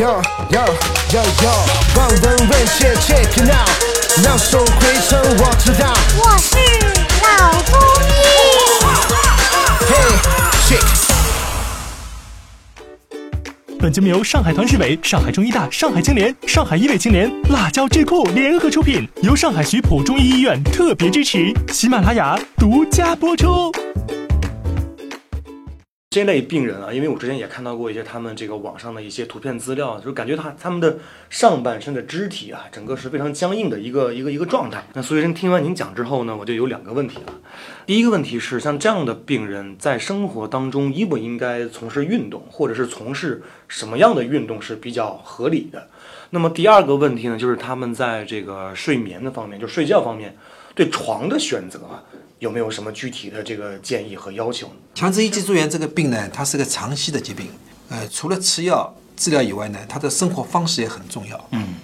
Yo yo yo yo，望闻问切 check it out，两手回春我知道。我是老中医。Hey check。本节目由上海团市委、上海中医大、上海青联、上海医卫青联、辣椒智库联合出品，由上海徐浦中医医院特别支持，喜马拉雅独家播出。这类病人啊，因为我之前也看到过一些他们这个网上的一些图片资料，就是感觉他他们的上半身的肢体啊，整个是非常僵硬的一个一个一个状态。那所以听完您讲之后呢，我就有两个问题了。第一个问题是，像这样的病人在生活当中应不应该从事运动，或者是从事什么样的运动是比较合理的？那么第二个问题呢，就是他们在这个睡眠的方面，就睡觉方面，对床的选择啊。有没有什么具体的这个建议和要求呢？强直性脊柱炎这个病呢，它是个长期的疾病，呃，除了吃药治疗以外呢，它的生活方式也很重要。嗯，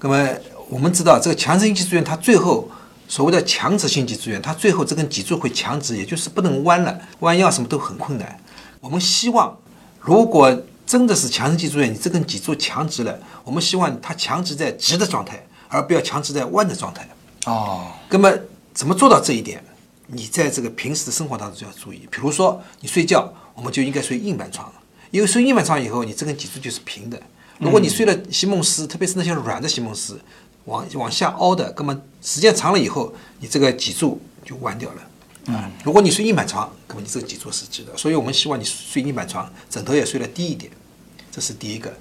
那么我们知道这个强直性脊柱炎，它最后所谓的强直性脊柱炎，它最后这根脊柱会强直，也就是不能弯了，弯腰什么都很困难。我们希望，如果真的是强直性脊柱炎，你这根脊柱强直了，我们希望它强直在直的状态，而不要强直在弯的状态。哦，那么怎么做到这一点？你在这个平时的生活当中就要注意，比如说你睡觉，我们就应该睡硬板床，因为睡硬板床以后，你这根脊柱就是平的。如果你睡了席梦思，特别是那些软的席梦思，往往下凹的，那么时间长了以后，你这个脊柱就弯掉了。嗯，如果你睡硬板床，那么你这个脊柱是直的。所以我们希望你睡硬板床，枕头也睡得低一点，这是第一个。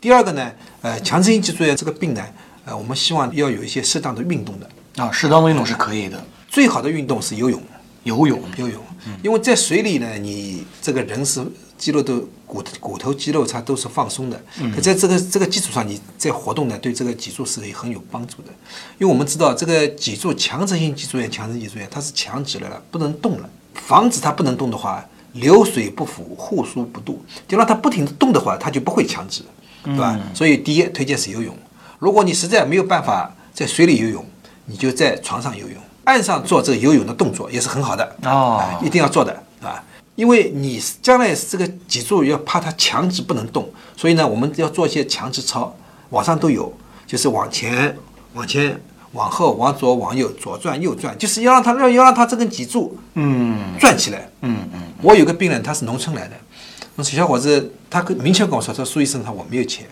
第二个呢，呃，强直性脊柱炎这个病呢，呃，我们希望要有一些适当的运动的。啊，适当的运动是可以的。最好的运动是游泳，游泳，游泳，因为在水里呢，你这个人是肌肉都骨骨头肌肉它都是放松的，可在这个这个基础上，你在活动呢，对这个脊柱是很有帮助的。因为我们知道这个脊柱强直性脊柱炎、强直性脊柱炎它是强直了了，不能动了。防止它不能动的话，流水不腐，户枢不蠹，就让它不停的动的话，它就不会强直，对吧？所以第一推荐是游泳。如果你实在没有办法在水里游泳，你就在床上游泳。岸上做这个游泳的动作也是很好的哦，一定要做的啊，因为你将来这个脊柱要怕它强直不能动，所以呢，我们要做一些强直操，网上都有，就是往前、往前、往后、往左、往右、左转右转，就是要让它让要让它这根脊柱嗯转起来。嗯嗯，我有个病人，他是农村来的，那小伙子他明确跟我说，说苏医生他我没有钱，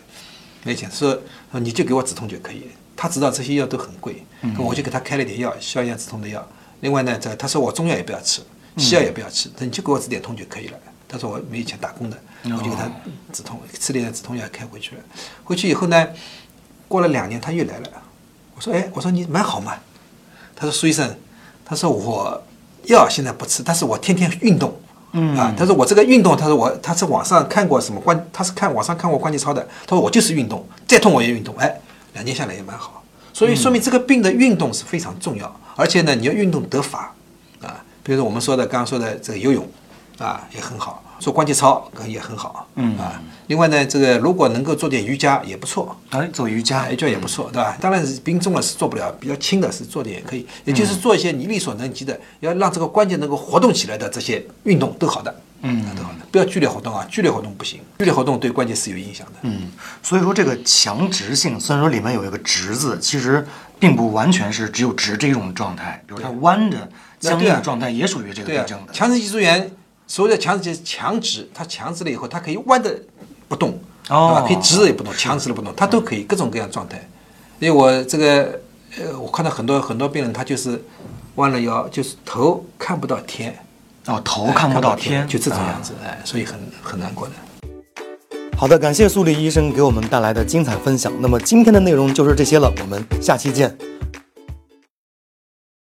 没钱，说说你就给我止痛就可以。他知道这些药都很贵，我就给他开了点药，消炎止痛的药。另外呢，这他说我中药也不要吃，西药也不要吃，他你就给我止点痛就可以了。他说我没有钱打工的，我就给他止痛，吃点止痛药开回去了。回去以后呢，过了两年他又来了，我说哎，我说你蛮好嘛。他说苏医生，他说我药现在不吃，但是我天天运动。嗯啊，他说我这个运动，他说我他是网上看过什么关，他是看网上看过关节操的。他说我就是运动，再痛我也运动，哎。两年下来也蛮好，所以说明这个病的运动是非常重要，而且呢，你要运动得法啊，比如说我们说的刚刚说的这个游泳啊也很好，做关节操也很好，嗯。啊，另外呢，这个如果能够做点瑜伽也不错，哎，做瑜伽。瑜伽也不错，对吧？当然是病重了是做不了，比较轻的是做点也可以，也就是做一些你力所能及的，要让这个关节能够活动起来的这些运动都好的。嗯，都好的，不要剧烈活动啊，剧烈活动不行，剧烈活动对关节是有影响的。嗯，所以说这个强直性，虽然说里面有一个直字，其实并不完全是只有直这种状态，比如它弯着僵硬的状态也属于这个病症的。强直性脊柱炎，所谓的强直强直，它强直了以后，它可以弯的不动，对吧？可以直的也不动，强直了不动，它都可以各种各样状态。因为我这个呃，我看到很多很多病人，他就是弯了腰，就是头看不到天。哦，头看不到天，就这种样子，哎，所以很很难过的。好的，感谢苏丽医生给我们带来的精彩分享。那么今天的内容就是这些了，我们下期见。